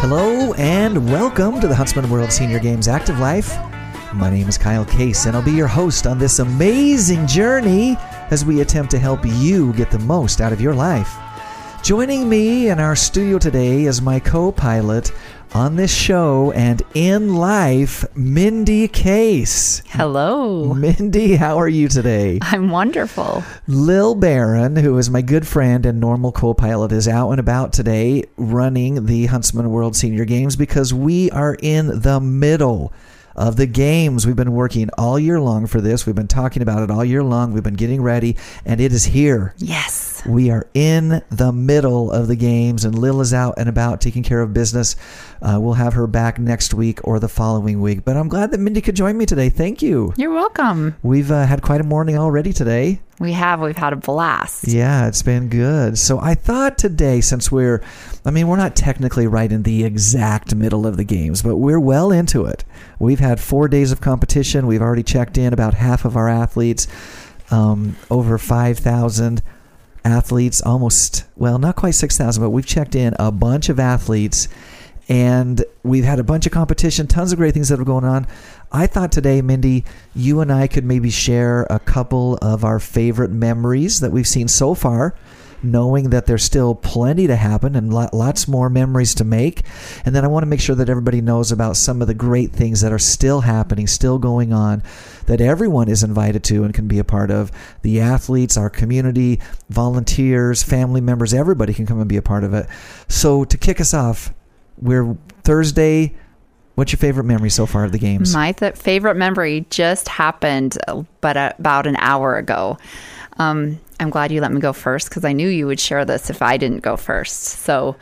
Hello and welcome to the Huntsman World Senior Games Active Life. My name is Kyle Case, and I'll be your host on this amazing journey as we attempt to help you get the most out of your life. Joining me in our studio today is my co pilot on this show and in life, Mindy Case. Hello. Mindy, how are you today? I'm wonderful. Lil Barron, who is my good friend and normal co pilot, is out and about today running the Huntsman World Senior Games because we are in the middle of the games. We've been working all year long for this. We've been talking about it all year long. We've been getting ready, and it is here. Yes. We are in the middle of the games, and Lil is out and about taking care of business. Uh, we'll have her back next week or the following week. But I'm glad that Mindy could join me today. Thank you. You're welcome. We've uh, had quite a morning already today. We have. We've had a blast. Yeah, it's been good. So I thought today, since we're, I mean, we're not technically right in the exact middle of the games, but we're well into it. We've had four days of competition. We've already checked in about half of our athletes, um, over 5,000 athletes, almost, well, not quite 6,000, but we've checked in a bunch of athletes. And we've had a bunch of competition, tons of great things that are going on. I thought today, Mindy, you and I could maybe share a couple of our favorite memories that we've seen so far, knowing that there's still plenty to happen and lots more memories to make. And then I want to make sure that everybody knows about some of the great things that are still happening, still going on, that everyone is invited to and can be a part of. The athletes, our community, volunteers, family members, everybody can come and be a part of it. So to kick us off, we're Thursday. What's your favorite memory so far of the games? My th- favorite memory just happened, uh, but uh, about an hour ago. Um, I'm glad you let me go first because I knew you would share this if I didn't go first. So,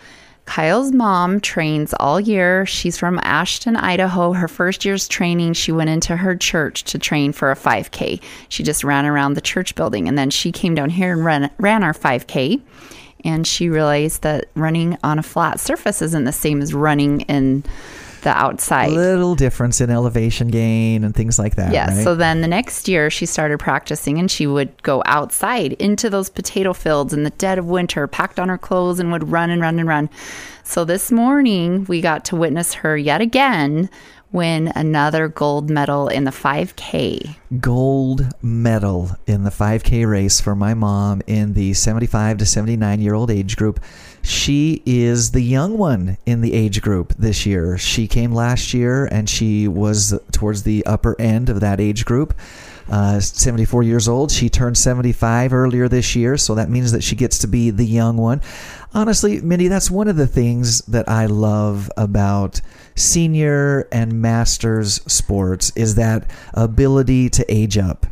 Kyle's mom trains all year. She's from Ashton, Idaho. Her first year's training, she went into her church to train for a 5K. She just ran around the church building and then she came down here and ran, ran our 5K. And she realized that running on a flat surface isn't the same as running in the outside. little difference in elevation gain and things like that. Yeah. right? So then the next year she started practicing and she would go outside into those potato fields in the dead of winter, packed on her clothes and would run and run and run. So this morning we got to witness her yet again win another gold medal in the 5K. gold medal in the 5K race for my mom in the 75 to 79 year old age group. She is the young one in the age group this year. She came last year and she was towards the upper end of that age group. Uh, 74 years old. She turned 75 earlier this year, so that means that she gets to be the young one. Honestly, Mindy, that's one of the things that I love about senior and masters sports is that ability to age up.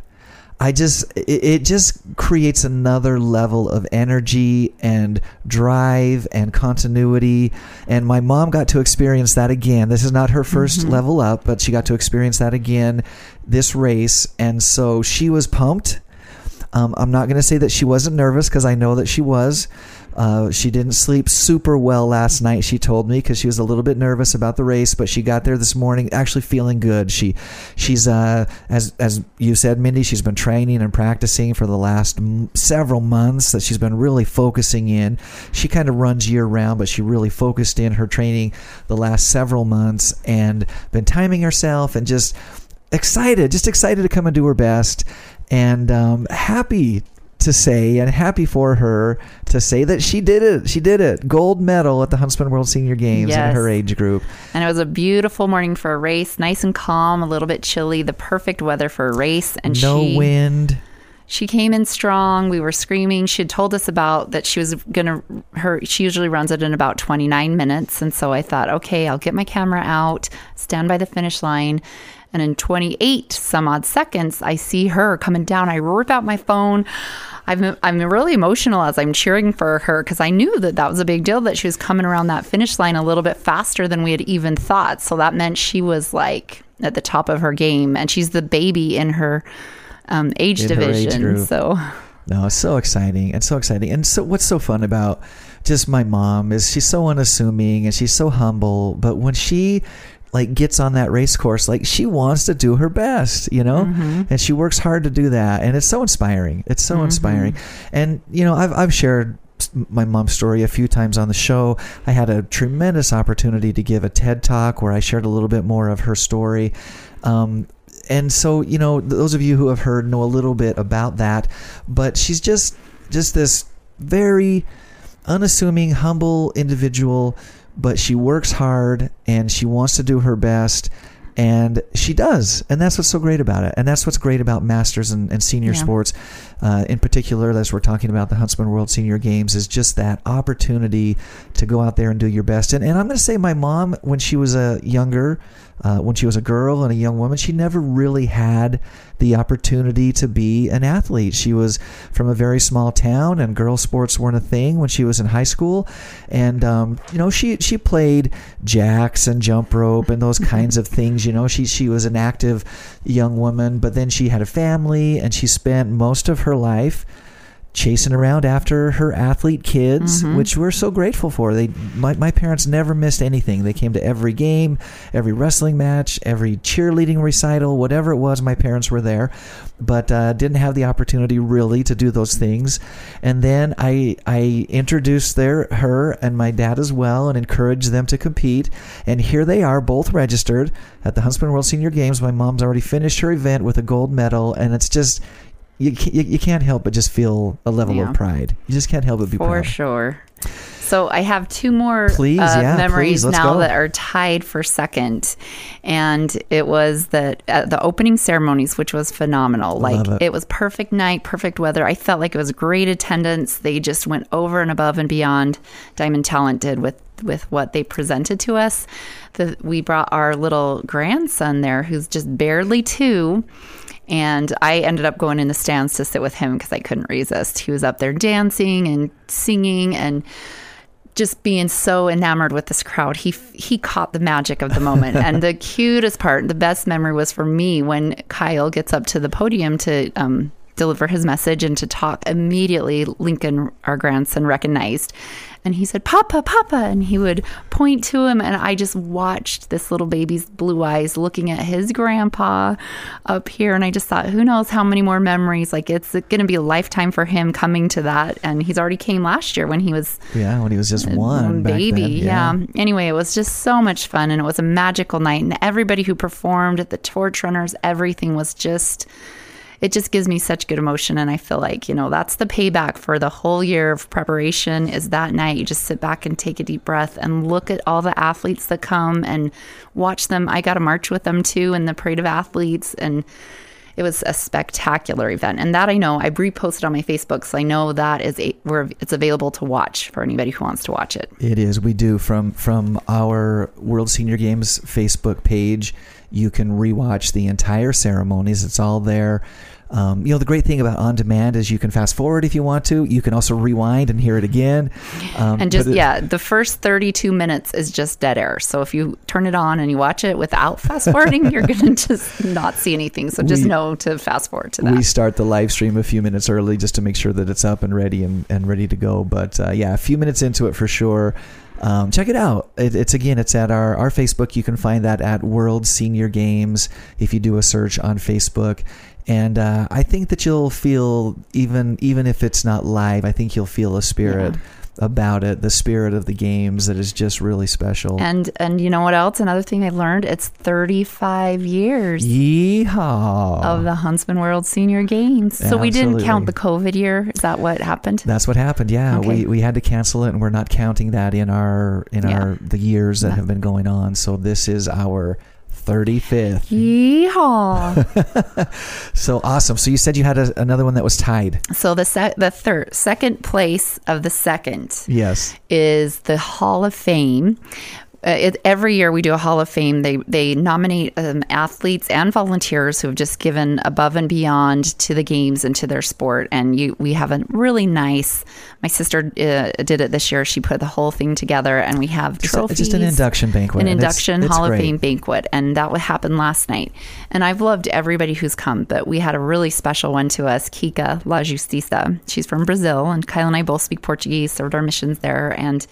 I just it, just creates another level of energy and drive and continuity and my mom got to experience that again. This is not her 1st level up, but she got to experience that again this race and so she was pumped. Um, I'm not going to say that she wasn't nervous because I know that she was. Uh, she didn't sleep super well last night. She told me because she was a little bit nervous about the race, but she got there this morning actually feeling good. She, she's uh, as as you said, Mindy. She's been training and practicing for the last m- several months. That she's been really focusing in. She kind of runs year round, but she really focused in her training the last several months and been timing herself and just excited, just excited to come and do her best, and um, happy to say and happy for her to say that she did it. She did it. Gold medal at the Huntsman World Senior Games in her age group. And it was a beautiful morning for a race, nice and calm, a little bit chilly, the perfect weather for a race. And no she wind. she came in strong. We were screaming. She had told us about that she was gonna her. She usually runs it in about 29 minutes, and so I thought, okay, I'll get my camera out, stand by the finish line, and in 28 some odd seconds, I see her coming down. I rip out my phone. I'm I'm really emotional as I'm cheering for her because I knew that that was a big deal that she was coming around that finish line a little bit faster than we had even thought. So that meant she was like at the top of her game, and she's the baby in her um, age In her age division. so No, it's so exciting and so exciting. And so, what's so fun about just my mom is she's so unassuming and she's so humble. But when she like gets on that race course, like she wants to do her best, you know, and she works hard to do that. And it's so inspiring. It's so inspiring. And you know, I've I've shared my mom's story a few times on the show. I had a tremendous opportunity to give a TED talk where I shared a little bit more of her story. Um, and so, you know, those of you who have heard know a little bit about that. But she's just just this very unassuming, humble individual. But she works hard and she wants to do her best and she does. And that's what's so great about it. And that's what's great about masters and, and senior Yeah. sports uh, in particular as we're talking about the huntsman world senior games is just that opportunity to go out there and do your best. And, and i'm going to say my mom when she was a younger uh, when she was a girl and a young woman she never really had the opportunity to be an athlete. She was from a very small town and girl sports weren't a thing when she was in high school. And um, you know she she played jacks and jump rope and those kinds of things you know. She she was an active young woman but then she had a family and she spent most of her life chasing around after her athlete kids, which we're so grateful for. They my, my parents never missed anything. They came to every game, every wrestling match, every cheerleading recital, whatever it was, my parents were there. But uh, didn't have the opportunity really to do those things. And then I I introduced their her and my dad as well and encouraged them to compete. And here they are, both registered at the Huntsman World Senior Games. My mom's already finished her event with a gold medal, and it's just you, you, you can't help but just feel a level Yeah. of pride. You just can't help but be For proud. For sure. So I have two more Please, uh, yeah, memories please, now go. that are tied for second, and it was the uh, the opening ceremonies, which was phenomenal. Like Love it. was perfect night, perfect weather. I felt like it was great attendance. They just went over and above and beyond. Diamond Talent did with with what they presented to us. The, we brought our little grandson there, who's just barely two. And I ended up going in the stands to sit with him because I couldn't resist. He was up there dancing and singing and just being so enamored with this crowd. He he caught the magic of the moment. and the cutest part, the best memory was for me when Kyle gets up to the podium to um, deliver his message and to talk. Immediately, Lincoln, our grandson, recognized. And he said, Papa, Papa. And he would point to him. And I just watched this little baby's blue eyes looking at his grandpa up here. And I just thought, who knows how many more memories? Like, it's going to be a lifetime for him coming to that. And he's already came last year when he was Yeah, when he was just one baby. then, yeah. Anyway, it was just so much fun and it was a magical night. And everybody who performed, at the torch runners, everything was just. It just gives me such good emotion, and I feel like you know that's the payback for the whole year of preparation. Is that night you just sit back and take a deep breath and look at all the athletes that come and watch them. I got to march with them too in the parade of athletes, and it was a spectacular event. And that I know I reposted on my Facebook, so I know that is a, where it's available to watch for anybody who wants to watch it. It is. We do from from our World Senior Games Facebook page. You can rewatch the entire ceremonies. It's all there. Um, you know the great thing about on demand is you can fast forward if you want to. You can also rewind and hear it again. Um, And just it- yeah, the first 32 minutes is just dead air. So if you turn it on and you watch it without fast forwarding, you're going to just not see anything. So just We- know to fast forward to that. we start the live stream a few minutes early just to make sure that it's up and ready and, and ready to go. But uh, yeah, a few minutes into it for sure. Um, check it out. It, it's again, it's at our, our Facebook. You can find that at World Senior Games if you do a search on Facebook. And uh, I think that you'll feel even even if it's not live, I think you'll feel a spirit about it, the spirit of the games that is just really special. and and you know what else? Another thing I learned, it's 35 years Yeehaw! of the Huntsman World Senior Games. So we didn't count the COVID year. Is that what happened? That's what happened. Yeah, Okay. we we had to cancel it, and we're not counting that in our in Yeah. our the years that have been going on. So this is our thirty fifth. Yeehaw. So awesome. So you said you had a, another one that was tied. so the se- the third second place of the second Yes. is the Hall of Fame. Uh, it, every year we do a Hall of Fame. They they nominate um, athletes and volunteers who have just given above and beyond to the games and to their sport. And you, we have a really nice. My sister uh, did it this year. She put the whole thing together, and we have Just, a- trophies. just an induction banquet. An and it's- induction it's Hall great. of Fame banquet, and that would happen last night. And I've loved everybody who's come, but we had a really special one to us, Kika La Justiça. She's from Brazil, and Kyle and I both speak Portuguese, served our missions there, and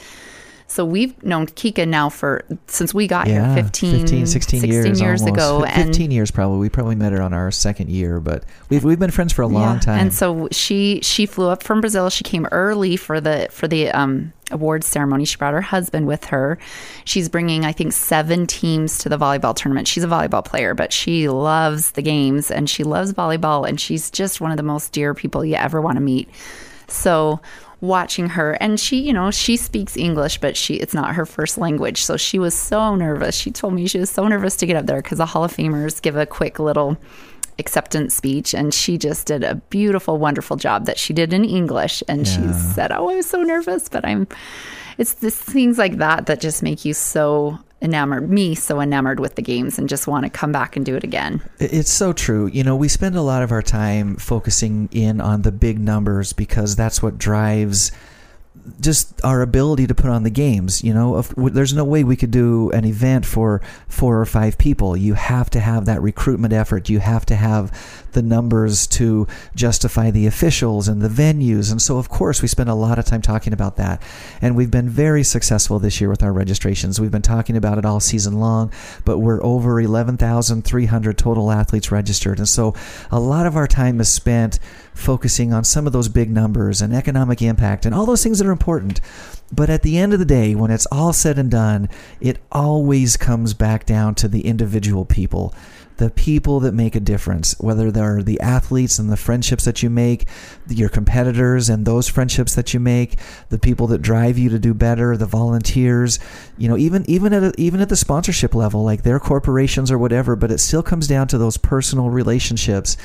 So we've known Kika now for since we got Yeah, here 15, 15 16, years, almost. ago. Fif- 15 years probably. We probably met her on our second year, but we've, we've been friends for a long Yeah. time. And so she she flew up from Brazil. She came early for the for the um, awards ceremony. She brought her husband with her. She's bringing I think seven teams to the volleyball tournament. She's a volleyball player, but she loves the games and she loves volleyball. And she's just one of the most dear people you ever want to meet. So watching her. And she you know she speaks english but she it's not her first language. So she was so nervous. She told me she was so nervous to get up there because the hall of famers give a quick little acceptance speech and she just did a beautiful wonderful job that she did in english. And she said oh i was so nervous but i'm it's this things like that that just make you so enamored me so enamored with the games and just want to come back and do it again It's so true. You know, we spend a lot of our time focusing in on the big numbers because that's what drives just our ability to put on the games. You know, if, there's no way we could do an event for four or five people. You have to have that recruitment effort. You have to have the numbers to justify the officials and the venues. And so, of course, we spend a lot of time talking about that. And we've been very successful this year with our registrations. We've been talking about it all season long, but we're over 11,300 total athletes registered. And so, a lot of our time is spent focusing on some of those big numbers and economic impact and all those things that are important. But at the end of the day, when it's all said and done, it always comes back down to the individual people. The people that make a difference, whether they're the athletes and the friendships that you make, your competitors and those friendships that you make, the people that drive you to do better, the volunteers, you know, even even at a, even at the sponsorship level, like their corporations or whatever. But it still comes down to those personal relationships.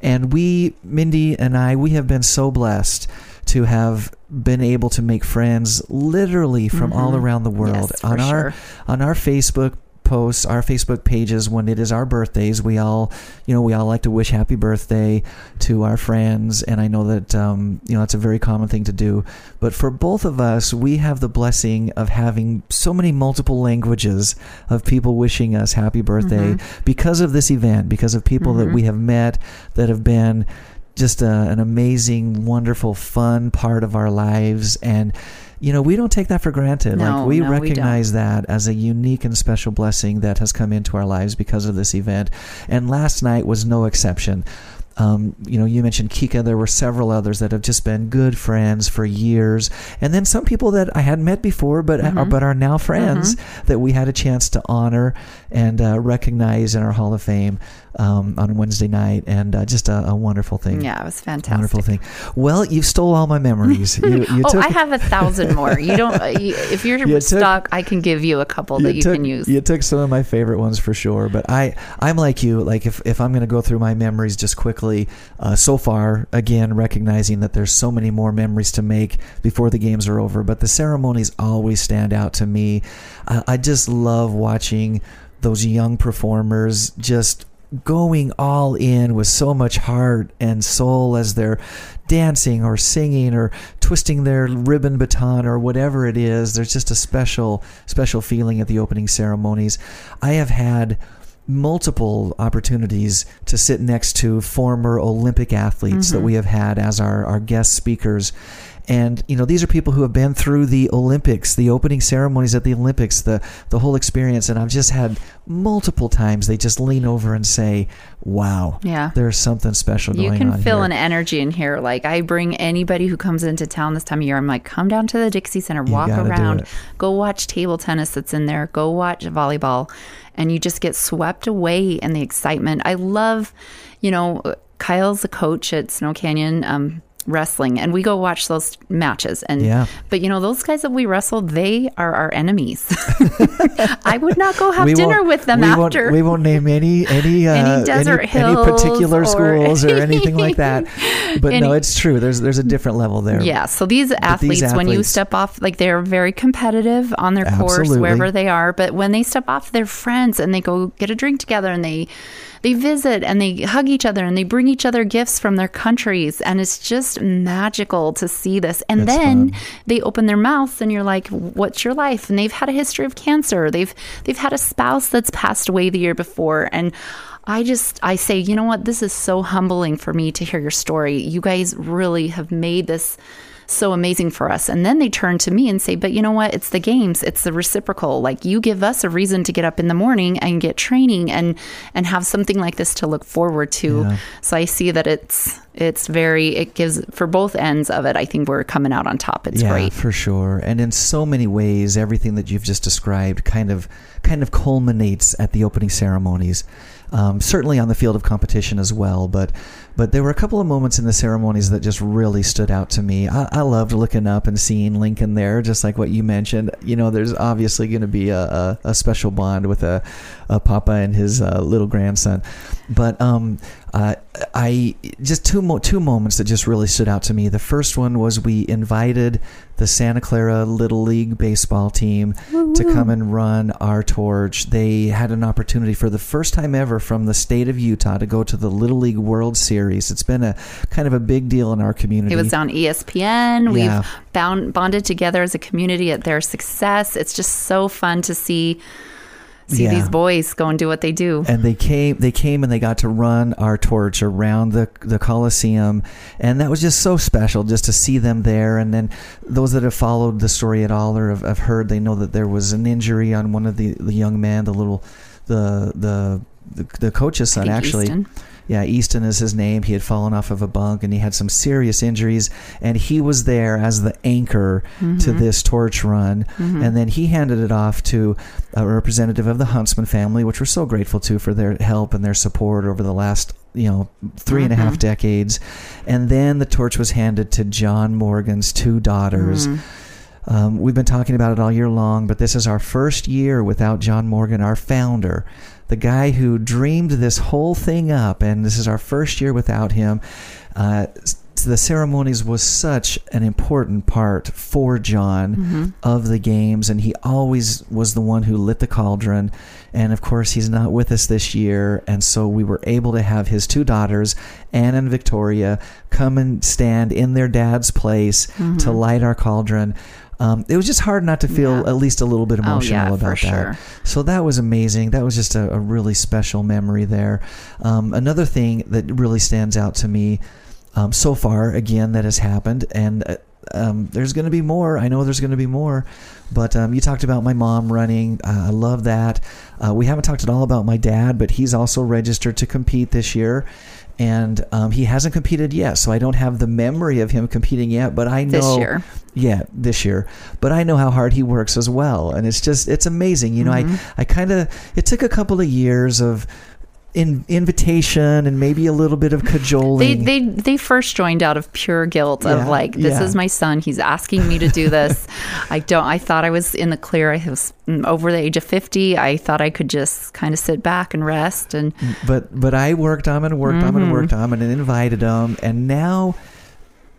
And we, Mindy and I, we have been so blessed to have been able to make friends literally from all mm-hmm. around the world Yes, on our sure. on our Facebook posts, our Facebook pages when it is our birthdays, we all, you know, we all like to wish happy birthday to our friends, and I know that um, you know it's a very common thing to do. But for both of us, we have the blessing of having so many multiple languages of people wishing us happy birthday mm-hmm. because of this event, because of people that mm-hmm. we have met that have been just a, an amazing, wonderful, fun part of our lives. And, you know, we don't take that for granted. No, like, we no, we recognize that as a unique and special blessing that has come into our lives because of this event. And last night was no exception. Um, you know, you mentioned Kika. There were several others that have just been good friends for years, and then some people that I hadn't met before, but Mm-hmm. are, but are now friends that we had a chance to honor and uh, recognize in our Hall of Fame um, on Wednesday night, and uh, just a, a wonderful thing. yeah it was fantastic Wonderful thing. Well, you stole all my memories. You, you oh, took, I have a thousand more. You don't. uh, you- If you're You took- stuck, I can give you a couple that you took, can use. You took some of my favorite ones for sure, but I I'm like you. Like if if I'm going to go through my memories just quickly, uh, so far again recognizing that there's so many more memories to make before the games are over, but the ceremonies always stand out to me. I, I just love watching those young performers just going all in with so much heart and soul as they're dancing or singing or twisting their ribbon baton or whatever it is there's just a special special feeling at the opening ceremonies. I have had multiple opportunities to sit next to former olympic athletes that mm-hmm. we have had as our, our guest speakers and you know these are people who have been through the Olympics, the opening ceremonies at the Olympics, the the whole experience. And I've just had multiple times they just lean over and say, "Wow, Yeah. there's something special You going can on feel here." an energy in here. Like I bring anybody who comes into town this time of year. I'm like, come down to the Dixie Center, walk around, go watch table tennis that's in there, go watch volleyball, and you just get swept away in the excitement. I love, you know, Kyle's a coach at Snow Canyon. Um, wrestling and we go watch those matches and Yeah. but you know those guys that we wrestle they are our enemies i would not go have We dinner with them we after Won't, we won't name any any uh, Any desert any, hills particular or- schools or anything like that. But no, it's true. There's there's a different level there. Yeah. So these athletes, when you step off, like they're very competitive on their course Absolutely. wherever they are. But when they step off, they're friends and they go get a drink together and they they visit and they hug each other and they bring each other gifts from their countries and it's just magical to see this. And That's then fun. they open their mouths and you're like, "What's your life?" And they've had a history of cancer. They've they've had a spouse that's passed away the year before and I just I say, you know what? This is so humbling for me to hear your story. You guys really have made this so amazing for us. And then they turn to me and say, but you know what? It's the games. It's the reciprocal. Like you give us a reason to get up in the morning and get training and, and have something like this to look forward to. Yeah. So I see that it's, it's very, it gives for both ends of it. I think we're coming out on top. It's yeah, great. for sure. And in so many ways, everything that you've just described kind of kind of culminates at the opening ceremonies. Um, certainly on the field of competition as well, but but there were a couple of moments in the ceremonies that just really stood out to me. I, I loved looking up and seeing Lincoln there, just like what you mentioned. You know, there's obviously going to be a, a, a special bond with a, a papa and his uh, little grandson, but um, uh, I just two mo- two moments that just really stood out to me. The first one was we invited the Santa Clara Little League baseball team to come and run our torch. They had an opportunity for the first time ever from the state of Utah to go to the Little League World Series. It's been a kind of a big deal in our community. It was on ESPN. Yeah. We've bound, bonded together as a community at their success. It's just so fun to see see Yeah. these boys go and do what they do. and they came they came and they got to run our torch around the the Coliseum and that was just so special just to see them there and then those that have followed the story at all or have, have heard they know that there was an injury on one of the, the young men the little the the the, the coach's son actually Easton. Yeah, Easton is his name. He had fallen off of a bunk and he had some serious injuries. And he was there as the anchor to mm-hmm. this torch run. Mm-hmm. And then he handed it off to a representative of the Huntsman family, which we're so grateful to for their help and their support over the last, you know, three and a half mm-hmm. decades. And then the torch was handed to John Morgan's two daughters. Um, we've been talking about it all year long, but this is our first year without John Morgan, our founder, the guy who dreamed this whole thing up, and this is our first year without him. Uh, the ceremonies was such an important part for John of the games, and he always was the one who lit the cauldron. And of course, he's not with us this year, and so we were able to have his two daughters, Anne and Victoria, come and stand in their dad's place to light our cauldron. Um, it was just hard not to feel Yeah. at least a little bit Oh, emotional yeah, about that. sure. So that was amazing. That was just a, a really special memory there. Um, another thing that really stands out to me um, so far, again, that has happened, and uh, um, there's going to be more. I know there's going to be more. But um, you talked about my mom running. Uh, I love that. Uh, we haven't talked at all about my dad, but he's also registered to compete this year. And um, he hasn't competed yet, so I don't have the memory of him competing yet. But I know This year. yeah, this year. But I know how hard he works as well, and it's just it's amazing. You know, I I kind of it took a couple of years of in, invitation and maybe a little bit of cajoling. they they they first joined out of pure guilt Yeah, of like this yeah. is my son he's asking me to do this I don't I thought I was in the clear I was mm, over the age of 50 I thought I could just kind of sit back and rest and but but I worked on and worked on Mm-hmm. and worked on 'em and invited them, and now.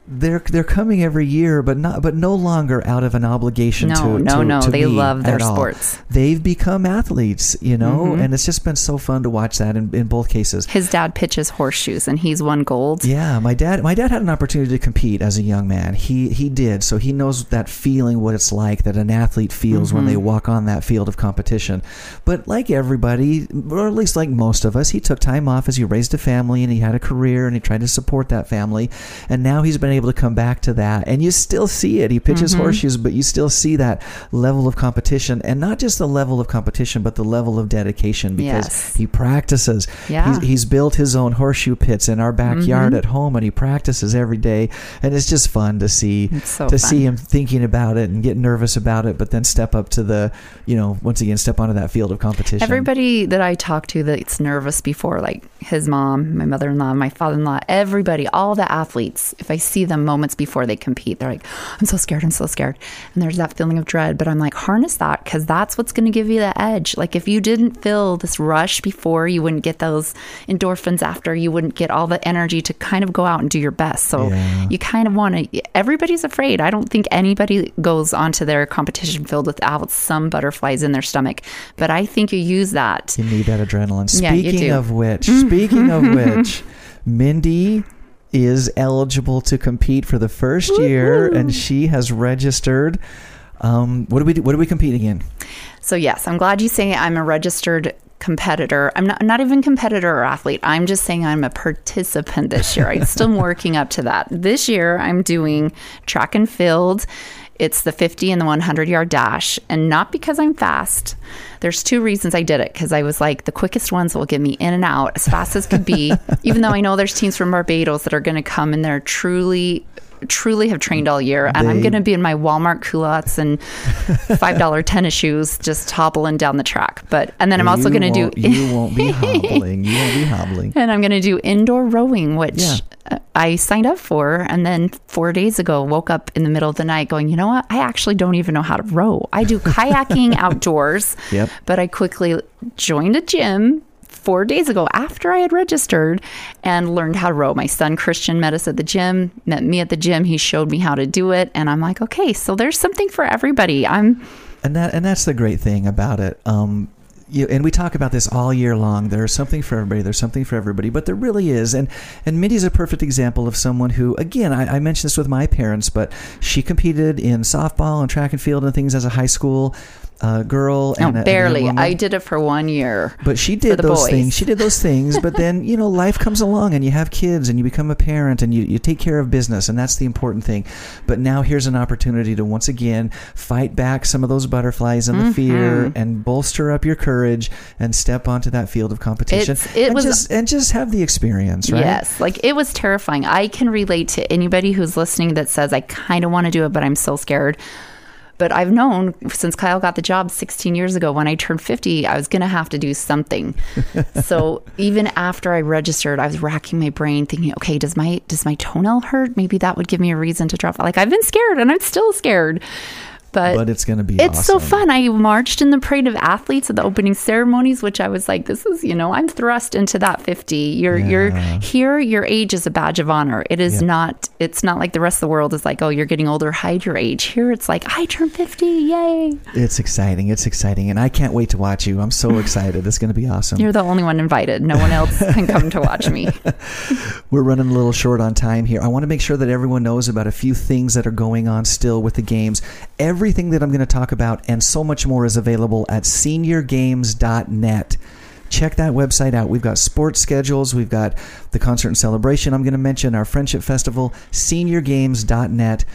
They're they're coming every year, but not but no longer out of an obligation No, to no, to, no. to They love their at all. sports. They've become athletes, you know, Mm-hmm. and it's just been so fun to watch that in, in both cases. his dad pitches horseshoes and he's won gold Yeah, my dad. My dad had an opportunity to compete as a young man. He he did, so he knows that feeling, what it's like that an athlete feels when they Mm-hmm. walk on that field of competition. But like everybody, or at least like most of us, he took time off as he raised a family and he had a career and he tried to support that family. And now he's been able to come back to that, and you still see it. He pitches Mm-hmm. horseshoes, but you still see that level of competition, and not just the level of competition, but the level of dedication because Yes. he practices. Yeah. He's, he's built his own horseshoe pits in our backyard Mm-hmm. at home and he practices every day and it's just fun to see so to fun. see him thinking about it and get nervous about it but then step up to the you know once again step onto that field of competition Everybody that I talk to that's nervous before, like his mom, my mother in law, my father in law, everybody, all the athletes, if I see them moments before they compete, they're like, I'm so scared, I'm so scared. And there's that feeling of dread. But I'm like, harness that because that's what's going to give you the edge. Like if you didn't feel this rush before, you wouldn't get those endorphins after, you wouldn't get all the energy to kind of go out and do your best. So Yeah. you kind of want to, everybody's afraid. I don't think anybody goes onto their competition field without some butterflies in their stomach. But I think you use that. you need that adrenaline Yeah, you speaking of which mm-hmm. speaking of mm-hmm. which Mindy is eligible to compete for the first year and she has registered um, what do we do, what do we compete again So yes, I'm glad you say I'm a registered competitor. I'm not not even competitor or athlete. I'm just saying I'm a participant this year. I'm still working up to that. This year I'm doing track and field. It's the 50 and the 100 yard dash, and not because I'm fast. There's two reasons I did it because I was like, the quickest ones will get me in and out as fast as could be. even though I know there's teams from Barbados that are going to come and they're truly truly have trained all year and I'm going to be in my Walmart culottes and $5 tennis shoes just hobbling down the track. But and then I'm also going to do You won't be hobbling. You won't be hobbling. and I'm going to do indoor rowing, which Yeah. I signed up for. And then four days ago, woke up in the middle of the night going, you know what? I actually don't even know how to row. I do kayaking outdoors, Yep. but I quickly joined a gym four days ago after I had registered and learned how to row. My son Christian met us at the gym, met me at the gym. He showed me how to do it. And I'm like, okay, so there's something for everybody. I'm and that and that's the great thing about it. Um, you, and we talk about this all year long. There's something for everybody. There's something for everybody, but there really is. And and Mindy's a perfect example of someone who, again, I, I mentioned this with my parents, but she competed in softball and track and field and things as a high school uh, girl. no, and and barely. woman. I did it for one year. But she did those boys. things. She did those things. But then, you know, life comes along and you have kids and you become a parent and you, you take care of business. And that's the important thing. But now here's an opportunity to once again fight back some of those butterflies and the Mm-hmm. fear and bolster up your courage and step onto that field of competition. It's- it and was- just, and just have the experience, right? Yes, like it was terrifying. I can relate to anybody who's listening that says, I kind of want to do it, but I'm so scared. But I've known since Kyle got the job 16 years ago when I turned 50, I was going to have to do something. so even after I registered, I was racking my brain thinking, okay, does my does my toenail hurt? Maybe that would give me a reason to drop. Like I've been scared and I'm still scared. But, But it's going to be it's so fun. I marched in the parade of athletes at the opening ceremonies, which I was like, this is, you know, I'm thrust into that 50. You're, you're here. Your age is a badge of honor. It is Yeah. not, it's not like the rest of the world is like, oh, you're getting older, hide your age. Here it's like, I turned 50. Yay. It's exciting. It's exciting. And I can't wait to watch you. I'm so excited. It's going to be awesome. You're the only one invited. No one else can come to watch me. We're running a little short on time here. I want to make sure that everyone knows about a few things that are going on still with the games. Everything that I'm going to talk about and so much more is available at seniorgames.net. Check that website out. We've got sports schedules, we've got the concert and celebration I'm going to mention, our friendship festival, seniorgames.net.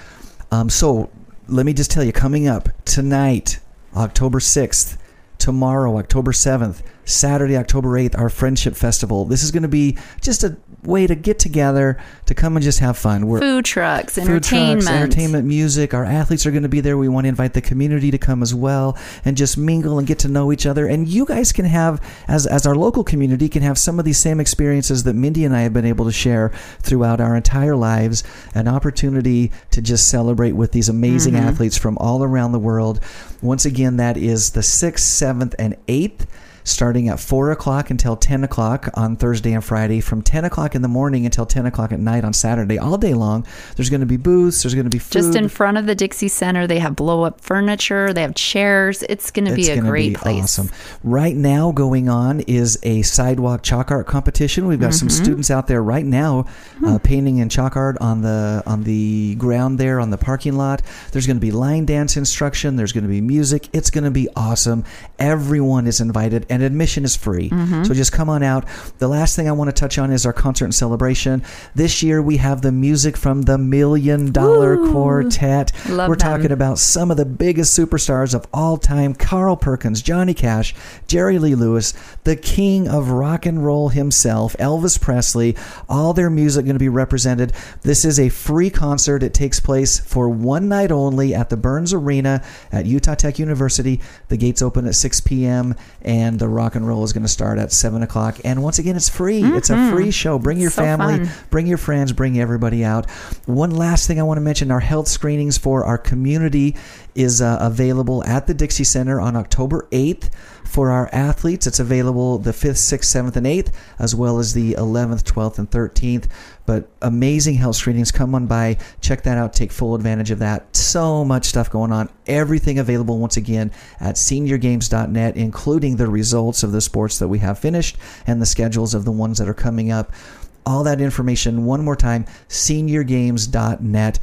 Um, so let me just tell you, coming up tonight, October 6th, tomorrow, October 7th, Saturday, October 8th, our Friendship Festival. This is going to be just a way to get together, to come and just have fun. We're Food trucks, food entertainment. trucks, entertainment, music. Our athletes are going to be there. We want to invite the community to come as well and just mingle and get to know each other. And you guys can have, as as our local community, can have some of these same experiences that Mindy and I have been able to share throughout our entire lives. An opportunity to just celebrate with these amazing mm-hmm. athletes from all around the world. Once again, that is the sixth, seventh, and eighth starting at 4 o'clock until 10 o'clock on Thursday and Friday, from 10 o'clock in the morning until 10 o'clock at night on Saturday, all day long. There's going to be booths, there's going to be food. Just in front of the Dixie Center, they have blow up furniture, they have chairs. It's going to be It's a great be place. Awesome. Right now, going on is a sidewalk chalk art competition. We've got Mm-hmm. some students out there right now Hmm. uh, painting in chalk art on the on the ground there on the parking lot. There's going to be line dance instruction. There's going to be music. It's going to be awesome. Everyone is invited, and admission is free. Mm-hmm. So just come on out. The last thing I want to touch on is our concert and celebration. This year we have the music from the Million Dollar Woo! Quartet. Love We're them. talking about some of the biggest superstars of all time Carl Perkins, Johnny Cash, Jerry Lee Lewis, the king of rock and roll himself, Elvis Presley. All their music going to be represented. This is a free concert. It takes place for one night only at the Burns Arena at Utah Tech University. The gates open at 6 p.m. and the rock and roll is going to start at 7 o'clock. And once again, it's free. It's a free show. Bring your So family, fun. bring your friends, bring everybody out. One last thing I want to mention our health screenings for our community is uh, available at the Dixie Center on October 8th. For our athletes, it's available the 5th, 6th, 7th, and 8th, as well as the 11th, 12th, and 13th. But amazing health screenings. Come on by, check that out, take full advantage of that. So much stuff going on. Everything available once again at seniorgames.net, including the results of the sports that we have finished and the schedules of the ones that are coming up. All that information one more time seniorgames.net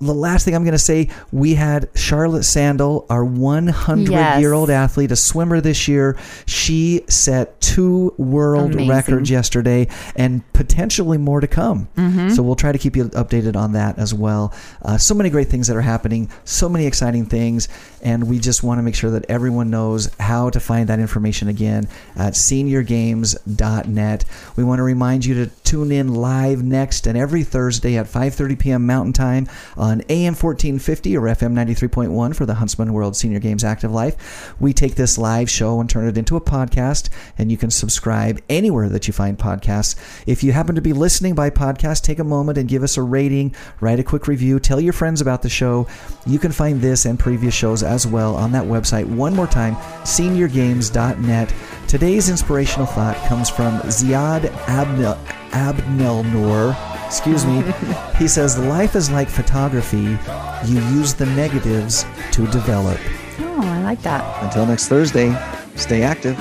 the last thing I'm going to say, we had Charlotte Sandel, our 100 Yes. year old athlete, a swimmer this year. She set two world Amazing. records yesterday and potentially more to come. Mm-hmm. So we'll try to keep you updated on that as well. Uh, so many great things that are happening, so many exciting things, and we just want to make sure that everyone knows how to find that information again at seniorgames.net. We want to remind you to tune in live next and every Thursday at 5:30 p.m. Mountain Time on AM 1450 or FM 93.1 for the Huntsman World Senior Games Active Life. We take this live show and turn it into a podcast, and you can subscribe anywhere that you find podcasts. If you happen to be listening by podcast, take a moment and give us a rating, write a quick review, tell your friends about the show. You can find this and previous shows as well on that website. One more time, seniorgames.net. Today's inspirational thought comes from Ziad Abnel, Abdelnour. Excuse me. he says, Life is like photography. You use the negatives to develop. Oh, I like that. Until next Thursday, stay active.